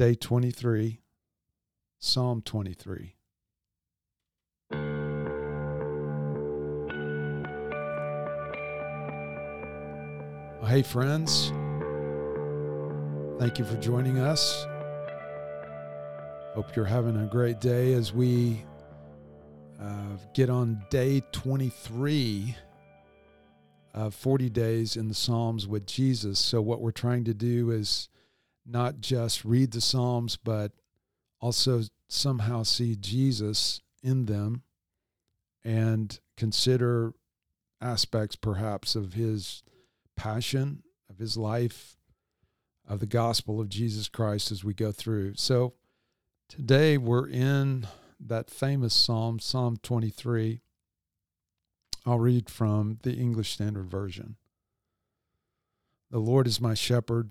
day 23, Psalm 23. Hey, friends. Thank you for joining us. Hope you're having a great day as we uh, get on day 23 of 40 days in the Psalms with Jesus. So, what we're trying to do is not just read the Psalms, but also somehow see Jesus in them and consider aspects perhaps of his passion, of his life, of the gospel of Jesus Christ as we go through. So today we're in that famous psalm, Psalm 23. I'll read from the English Standard Version. The Lord is my shepherd,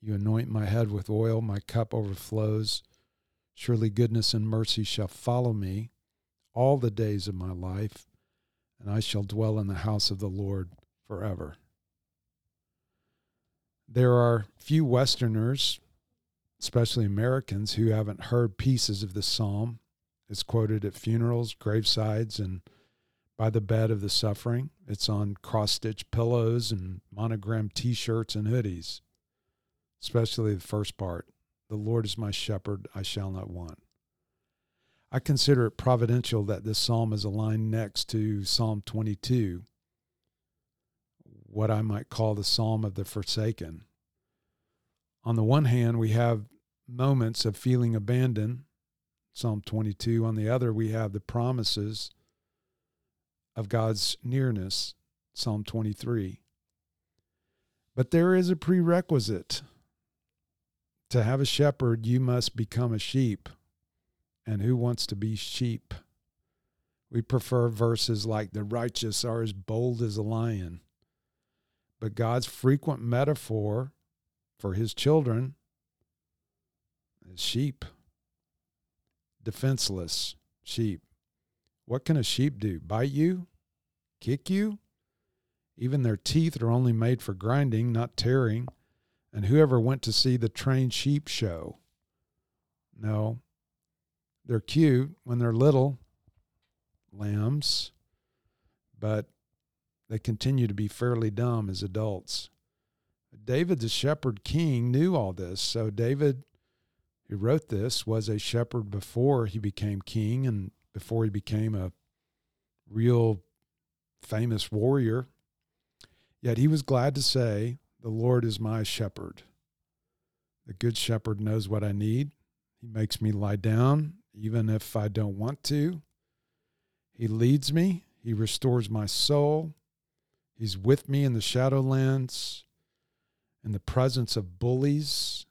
You anoint my head with oil, my cup overflows. Surely goodness and mercy shall follow me all the days of my life and I shall dwell in the house of the Lord forever. There are few Westerners, especially Americans, who haven't heard pieces of this psalm. It's quoted at funerals, gravesides, and by the bed of the suffering. It's on cross stitch pillows and monogrammed t shirts and hoodies, especially the first part The Lord is my shepherd, I shall not want. I consider it providential that this psalm is aligned next to Psalm 22, what I might call the psalm of the forsaken. On the one hand, we have moments of feeling abandoned, Psalm 22. On the other, we have the promises of God's nearness, Psalm 23. But there is a prerequisite. To have a shepherd, you must become a sheep and who wants to be sheep? We prefer verses like the righteous are as bold as a lion. But God's frequent metaphor for his children is sheep, defenseless sheep. What can a sheep do? Bite you? Kick you? Even their teeth are only made for grinding, not tearing. And whoever went to see the trained sheep show? No, they're cute when they're little lambs, but they continue to be fairly dumb as adults. David, the shepherd king, knew all this. So, David, who wrote this, was a shepherd before he became king and before he became a real famous warrior. Yet he was glad to say, The Lord is my shepherd. The good shepherd knows what I need. He makes me lie down even if I don't want to. He leads me, He restores my soul. He's with me in the shadowlands, in the presence of bullies.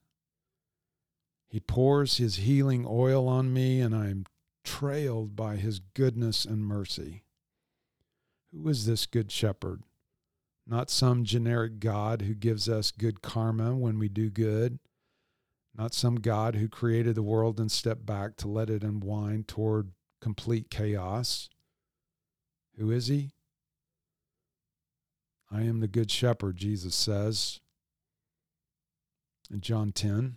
He pours His healing oil on me, and I'm trailed by His goodness and mercy. Who is this good shepherd? Not some generic God who gives us good karma when we do good not some God who created the world and stepped back to let it unwind toward complete chaos. Who is he? I am the good shepherd, Jesus says in John 10.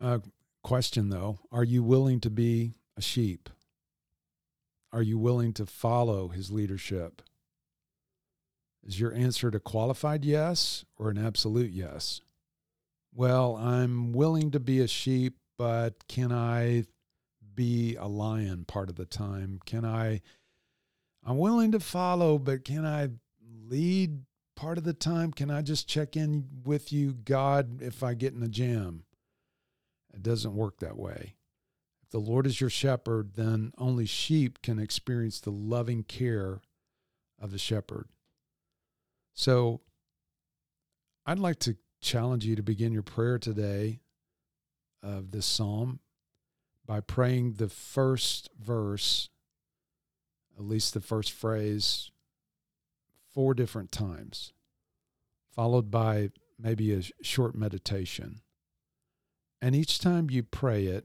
Uh, question though Are you willing to be a sheep? Are you willing to follow his leadership? Is your answer a qualified yes or an absolute yes? well, I'm willing to be a sheep, but can I be a lion part of the time? Can I, I'm willing to follow, but can I lead part of the time? Can I just check in with you, God, if I get in a jam? It doesn't work that way. If the Lord is your shepherd, then only sheep can experience the loving care of the shepherd. So I'd like to challenge you to begin your prayer today of this psalm by praying the first verse, at least the first phrase, four different times, followed by maybe a short meditation. And each time you pray it,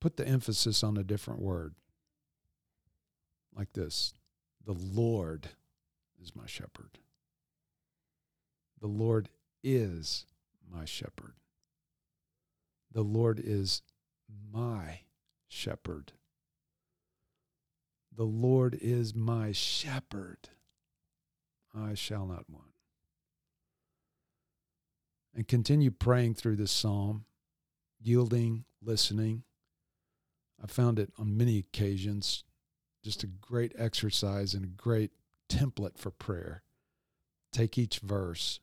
put the emphasis on a different word. Like this The Lord is my shepherd. The Lord is my shepherd. The Lord is my shepherd. The Lord is my shepherd. I shall not want. And continue praying through this psalm, yielding, listening. I found it on many occasions just a great exercise and a great template for prayer. Take each verse,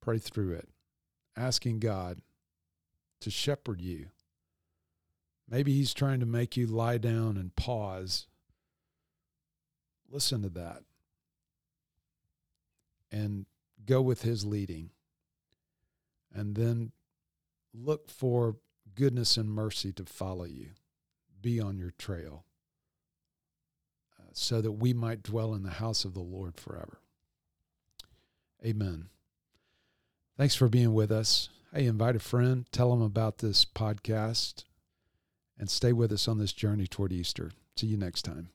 pray through it, asking God to shepherd you. Maybe He's trying to make you lie down and pause. Listen to that and go with His leading. And then look for goodness and mercy to follow you, be on your trail, so that we might dwell in the house of the Lord forever. Amen. Thanks for being with us. Hey, invite a friend, tell them about this podcast, and stay with us on this journey toward Easter. See you next time.